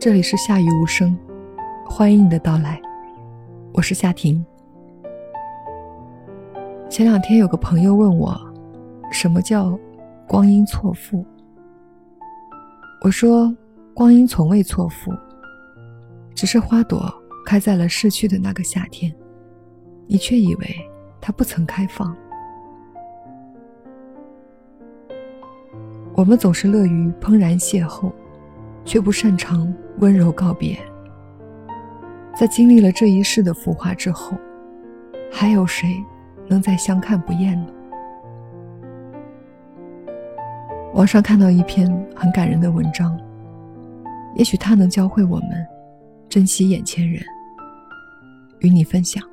这里是夏雨无声，欢迎你的到来，我是夏婷。前两天有个朋友问我，什么叫光阴错付？我说，光阴从未错付，只是花朵开在了逝去的那个夏天，你却以为它不曾开放。我们总是乐于怦然邂逅。却不擅长温柔告别。在经历了这一世的浮华之后，还有谁能再相看不厌呢？网上看到一篇很感人的文章，也许它能教会我们珍惜眼前人，与你分享。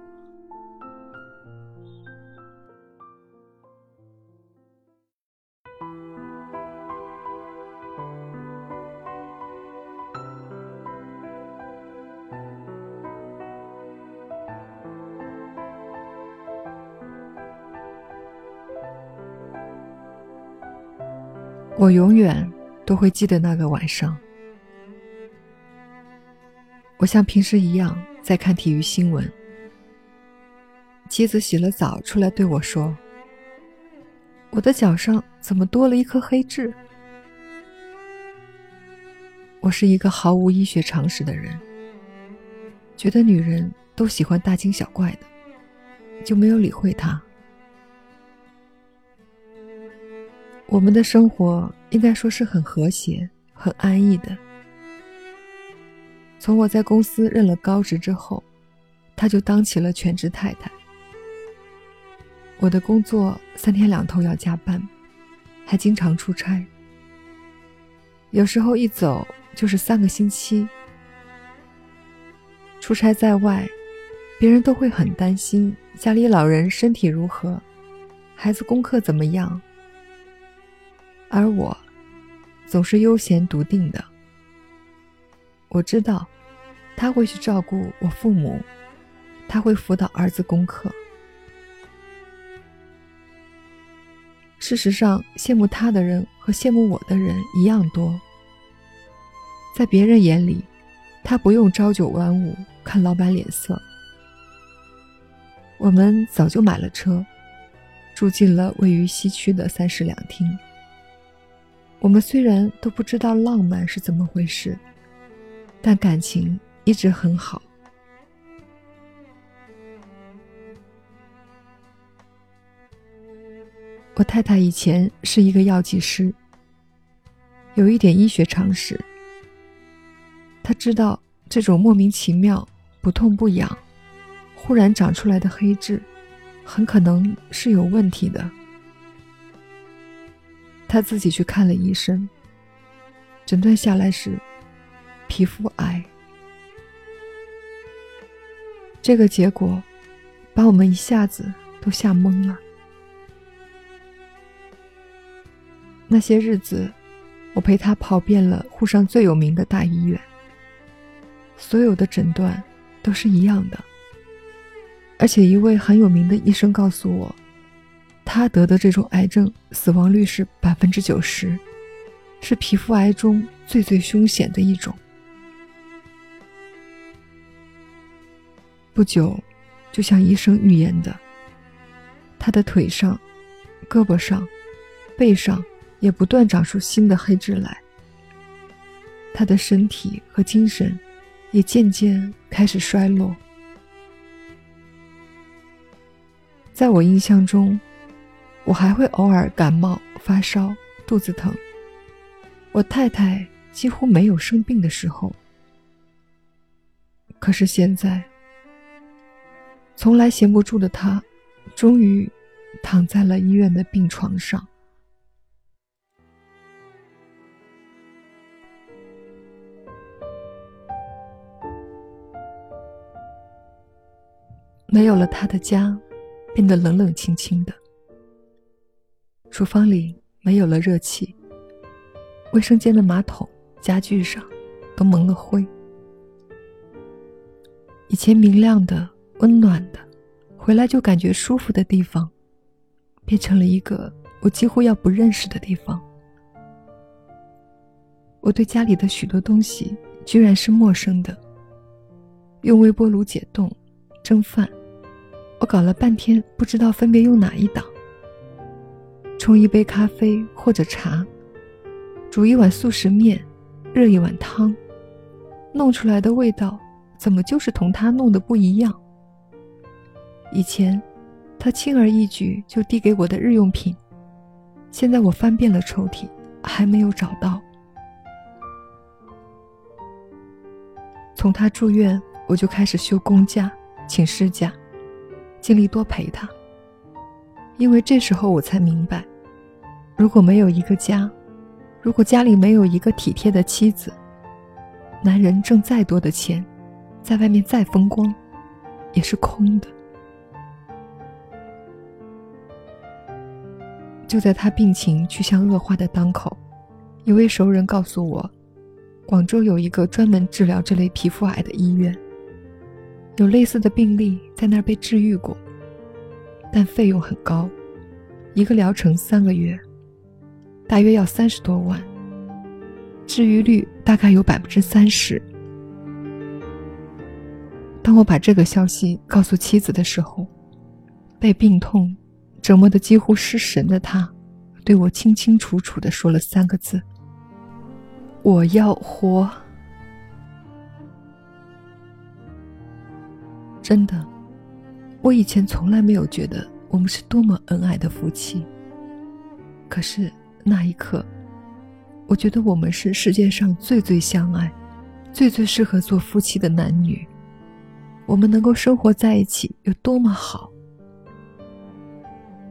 我永远都会记得那个晚上，我像平时一样在看体育新闻。妻子洗了澡出来对我说：“我的脚上怎么多了一颗黑痣？”我是一个毫无医学常识的人，觉得女人都喜欢大惊小怪的，就没有理会她。我们的生活应该说是很和谐、很安逸的。从我在公司任了高职之后，他就当起了全职太太。我的工作三天两头要加班，还经常出差，有时候一走就是三个星期。出差在外，别人都会很担心家里老人身体如何，孩子功课怎么样。而我，总是悠闲笃定的。我知道，他会去照顾我父母，他会辅导儿子功课。事实上，羡慕他的人和羡慕我的人一样多。在别人眼里，他不用朝九晚五看老板脸色。我们早就买了车，住进了位于西区的三室两厅。我们虽然都不知道浪漫是怎么回事，但感情一直很好。我太太以前是一个药剂师，有一点医学常识。她知道这种莫名其妙、不痛不痒、忽然长出来的黑痣，很可能是有问题的。他自己去看了医生，诊断下来是皮肤癌。这个结果把我们一下子都吓懵了。那些日子，我陪他跑遍了沪上最有名的大医院，所有的诊断都是一样的，而且一位很有名的医生告诉我。他得的这种癌症死亡率是百分之九十，是皮肤癌中最最凶险的一种。不久，就像医生预言的，他的腿上、胳膊上、背上也不断长出新的黑痣来。他的身体和精神也渐渐开始衰落。在我印象中。我还会偶尔感冒、发烧、肚子疼。我太太几乎没有生病的时候。可是现在，从来闲不住的她，终于躺在了医院的病床上。没有了她的家，变得冷冷清清的。厨房里没有了热气，卫生间的马桶、家具上都蒙了灰。以前明亮的、温暖的，回来就感觉舒服的地方，变成了一个我几乎要不认识的地方。我对家里的许多东西居然是陌生的。用微波炉解冻、蒸饭，我搞了半天不知道分别用哪一档。冲一杯咖啡或者茶，煮一碗速食面，热一碗汤，弄出来的味道怎么就是同他弄的不一样？以前，他轻而易举就递给我的日用品，现在我翻遍了抽屉，还没有找到。从他住院，我就开始休公假、请事假，尽力多陪他。因为这时候我才明白，如果没有一个家，如果家里没有一个体贴的妻子，男人挣再多的钱，在外面再风光，也是空的。就在他病情趋向恶化的当口，一位熟人告诉我，广州有一个专门治疗这类皮肤癌的医院，有类似的病例在那儿被治愈过，但费用很高，一个疗程三个月，大约要三十多万，治愈率大概有百分之三十。当我把这个消息告诉妻子的时候，被病痛。折磨得几乎失神的他，对我清清楚楚的说了三个字：“我要活。”真的，我以前从来没有觉得我们是多么恩爱的夫妻。可是那一刻，我觉得我们是世界上最最相爱、最最适合做夫妻的男女。我们能够生活在一起，有多么好！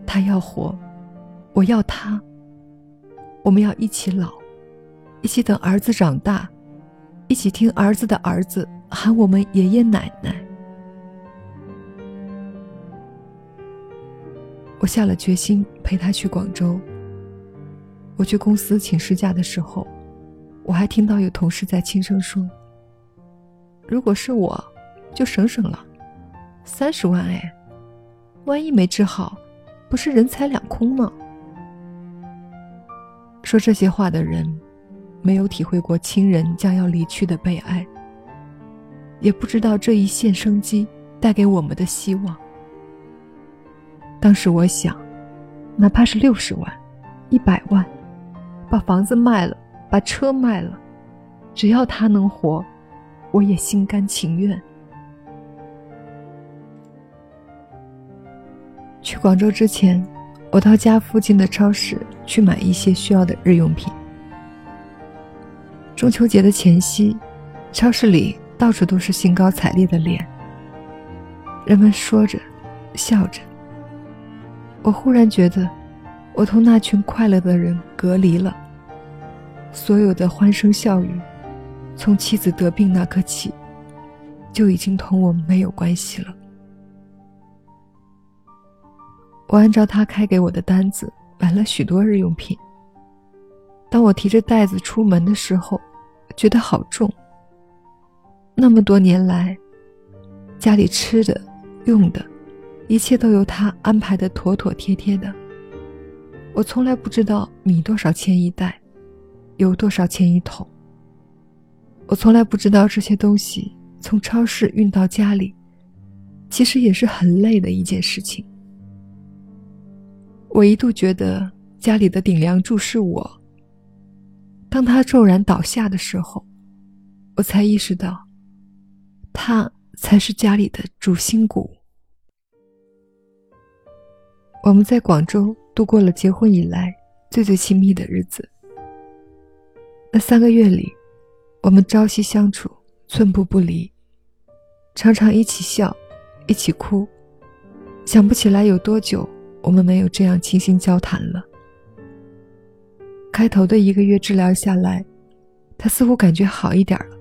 他要活，我要他。我们要一起老，一起等儿子长大，一起听儿子的儿子喊我们爷爷奶奶。我下了决心陪他去广州。我去公司请事假的时候，我还听到有同事在轻声说：“如果是我，就省省了，三十万哎，万一没治好。”不是人财两空吗？说这些话的人，没有体会过亲人将要离去的悲哀，也不知道这一线生机带给我们的希望。当时我想，哪怕是六十万、一百万，把房子卖了，把车卖了，只要他能活，我也心甘情愿。去广州之前，我到家附近的超市去买一些需要的日用品。中秋节的前夕，超市里到处都是兴高采烈的脸，人们说着，笑着。我忽然觉得，我同那群快乐的人隔离了。所有的欢声笑语，从妻子得病那刻起，就已经同我没有关系了。我按照他开给我的单子买了许多日用品。当我提着袋子出门的时候，觉得好重。那么多年来，家里吃的、用的，一切都由他安排的妥妥帖帖的。我从来不知道米多少钱一袋，油多少钱一桶。我从来不知道这些东西从超市运到家里，其实也是很累的一件事情。我一度觉得家里的顶梁柱是我。当他骤然倒下的时候，我才意识到，他才是家里的主心骨。我们在广州度过了结婚以来最最亲密的日子。那三个月里，我们朝夕相处，寸步不离，常常一起笑，一起哭，想不起来有多久。我们没有这样倾心交谈了。开头的一个月治疗下来，他似乎感觉好一点了。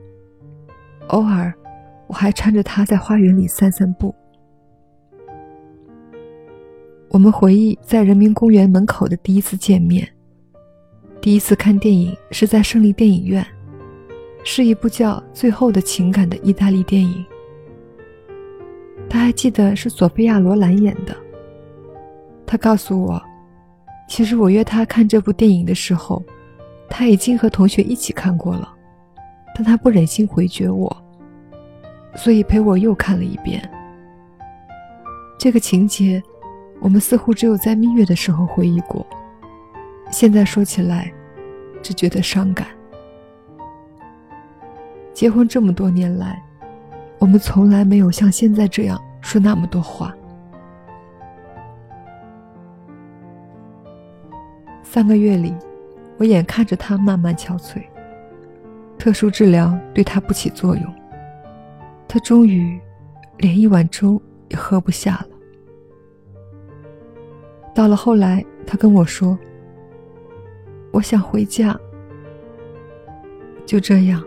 偶尔，我还搀着他在花园里散散步。我们回忆在人民公园门口的第一次见面，第一次看电影是在胜利电影院，是一部叫《最后的情感》的意大利电影。他还记得是索菲亚·罗兰演的。他告诉我，其实我约他看这部电影的时候，他已经和同学一起看过了，但他不忍心回绝我，所以陪我又看了一遍。这个情节，我们似乎只有在蜜月的时候回忆过，现在说起来，只觉得伤感。结婚这么多年来，我们从来没有像现在这样说那么多话。三个月里，我眼看着他慢慢憔悴，特殊治疗对他不起作用，他终于连一碗粥也喝不下了。到了后来，他跟我说：“我想回家。”就这样，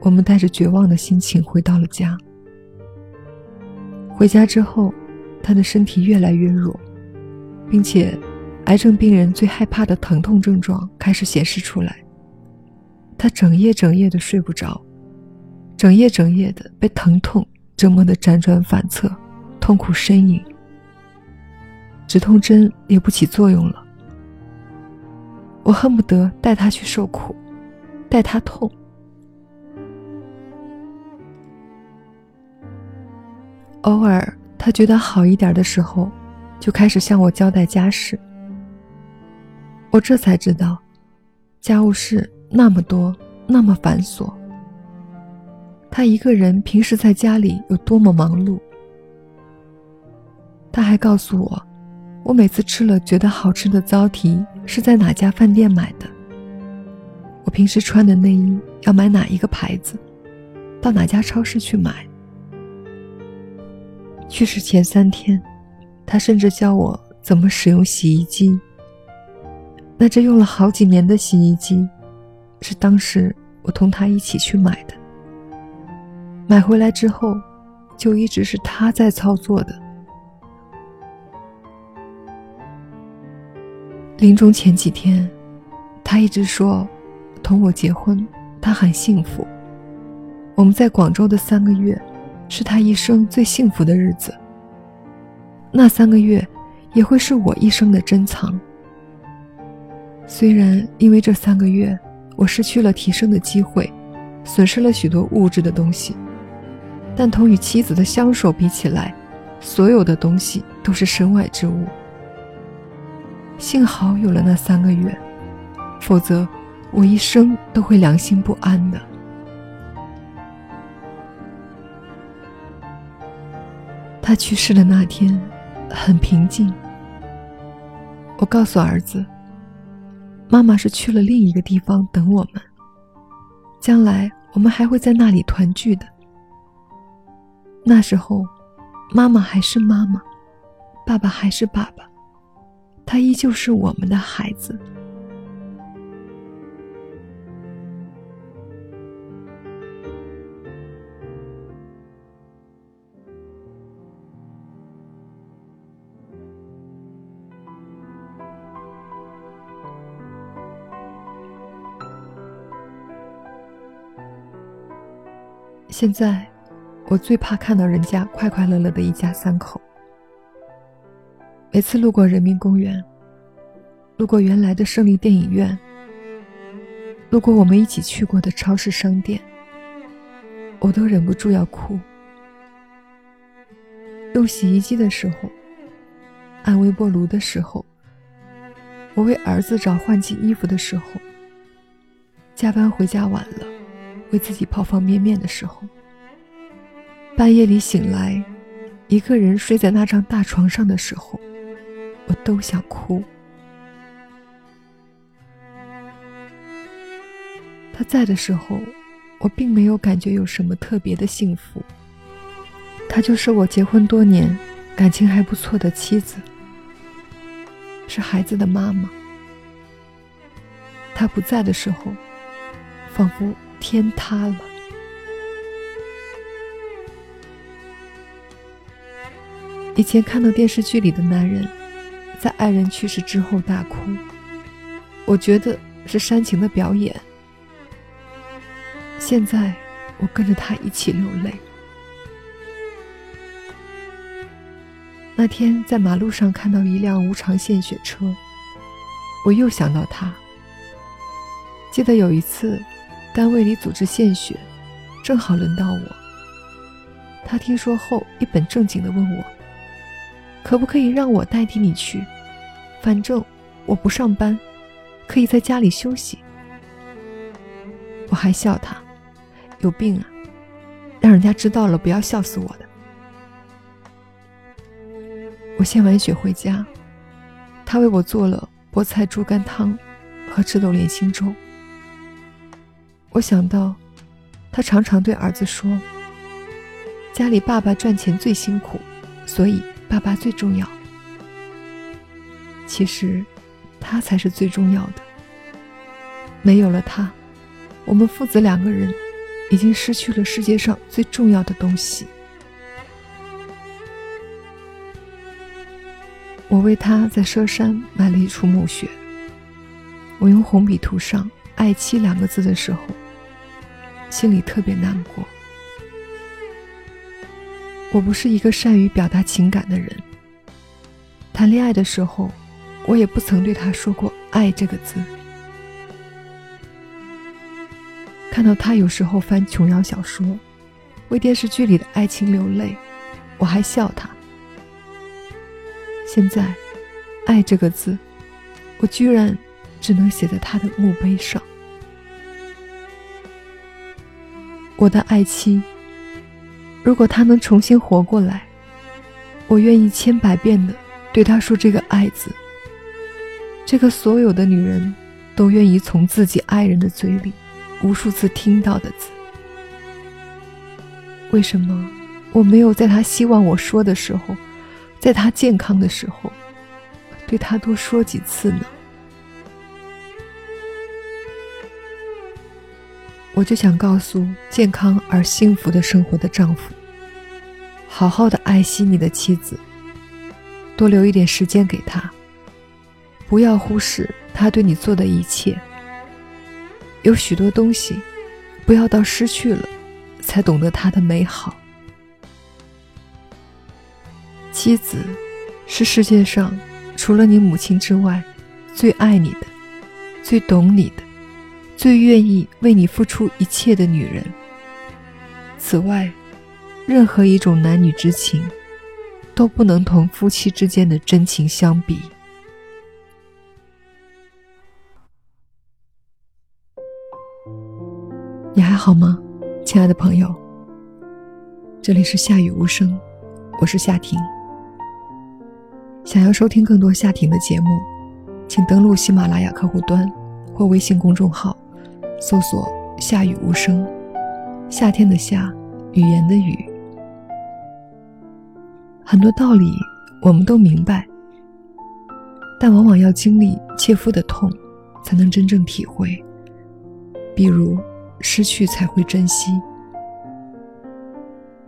我们带着绝望的心情回到了家。回家之后，他的身体越来越弱，并且。癌症病人最害怕的疼痛症状开始显示出来。他整夜整夜的睡不着，整夜整夜的被疼痛折磨的辗转反侧，痛苦呻吟。止痛针也不起作用了。我恨不得带他去受苦，带他痛。偶尔他觉得好一点的时候，就开始向我交代家事。我这才知道，家务事那么多，那么繁琐。他一个人平时在家里有多么忙碌。他还告诉我，我每次吃了觉得好吃的糟蹄是在哪家饭店买的。我平时穿的内衣要买哪一个牌子，到哪家超市去买。去世前三天，他甚至教我怎么使用洗衣机。那这用了好几年的洗衣机，是当时我同他一起去买的。买回来之后，就一直是他在操作的。临终前几天，他一直说，同我结婚，他很幸福。我们在广州的三个月，是他一生最幸福的日子。那三个月，也会是我一生的珍藏。虽然因为这三个月，我失去了提升的机会，损失了许多物质的东西，但同与妻子的相守比起来，所有的东西都是身外之物。幸好有了那三个月，否则我一生都会良心不安的。他去世的那天，很平静。我告诉儿子。妈妈是去了另一个地方等我们。将来我们还会在那里团聚的。那时候，妈妈还是妈妈，爸爸还是爸爸，他依旧是我们的孩子。现在，我最怕看到人家快快乐乐的一家三口。每次路过人民公园，路过原来的胜利电影院，路过我们一起去过的超市商店，我都忍不住要哭。用洗衣机的时候，按微波炉的时候，我为儿子找换季衣服的时候，加班回家晚了。为自己泡方便面的时候，半夜里醒来，一个人睡在那张大床上的时候，我都想哭。他在的时候，我并没有感觉有什么特别的幸福。她就是我结婚多年、感情还不错的妻子，是孩子的妈妈。她不在的时候，仿佛……天塌了。以前看到电视剧里的男人，在爱人去世之后大哭，我觉得是煽情的表演。现在，我跟着他一起流泪。那天在马路上看到一辆无偿献血车，我又想到他。记得有一次。单位里组织献血，正好轮到我。他听说后，一本正经地问我：“可不可以让我代替你去？反正我不上班，可以在家里休息。”我还笑他：“有病啊！让人家知道了，不要笑死我的。”我献完血回家，他为我做了菠菜猪肝汤和赤豆莲心粥。我想到，他常常对儿子说。家里爸爸赚钱最辛苦，所以爸爸最重要。其实，他才是最重要的。没有了他，我们父子两个人已经失去了世界上最重要的东西。我为他在佘山买了一处墓穴。我用红笔涂上“爱妻”两个字的时候，心里特别难过。我不是一个善于表达情感的人。谈恋爱的时候，我也不曾对他说过“爱”这个字。看到他有时候翻琼瑶小说，为电视剧里的爱情流泪，我还笑他。现在，“爱”这个字，我居然只能写在他的墓碑上。我的爱妻。如果他能重新活过来，我愿意千百遍的对他说这个“爱”字，这个所有的女人都愿意从自己爱人的嘴里无数次听到的字。为什么我没有在他希望我说的时候，在他健康的时候，对他多说几次呢？我就想告诉健康而幸福的生活的丈夫，好好的爱惜你的妻子，多留一点时间给她，不要忽视她对你做的一切。有许多东西，不要到失去了，才懂得它的美好。妻子，是世界上除了你母亲之外，最爱你的，最懂你的。最愿意为你付出一切的女人。此外，任何一种男女之情，都不能同夫妻之间的真情相比。你还好吗，亲爱的朋友？这里是夏雨无声，我是夏婷。想要收听更多夏婷的节目，请登录喜马拉雅客户端或微信公众号。搜索“夏雨无声”，夏天的夏，语言的语。很多道理我们都明白，但往往要经历切肤的痛，才能真正体会。比如，失去才会珍惜。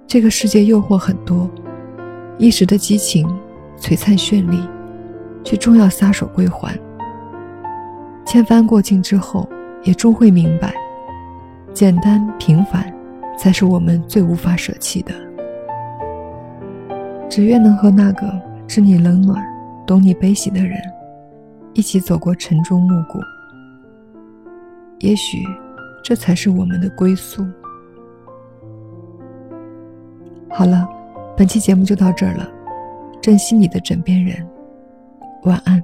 这个世界诱惑很多，一时的激情璀璨绚丽，却终要撒手归还。千帆过尽之后。也终会明白，简单平凡，才是我们最无法舍弃的。只愿能和那个知你冷暖、懂你悲喜的人，一起走过晨钟暮鼓。也许，这才是我们的归宿。好了，本期节目就到这儿了。珍惜你的枕边人，晚安。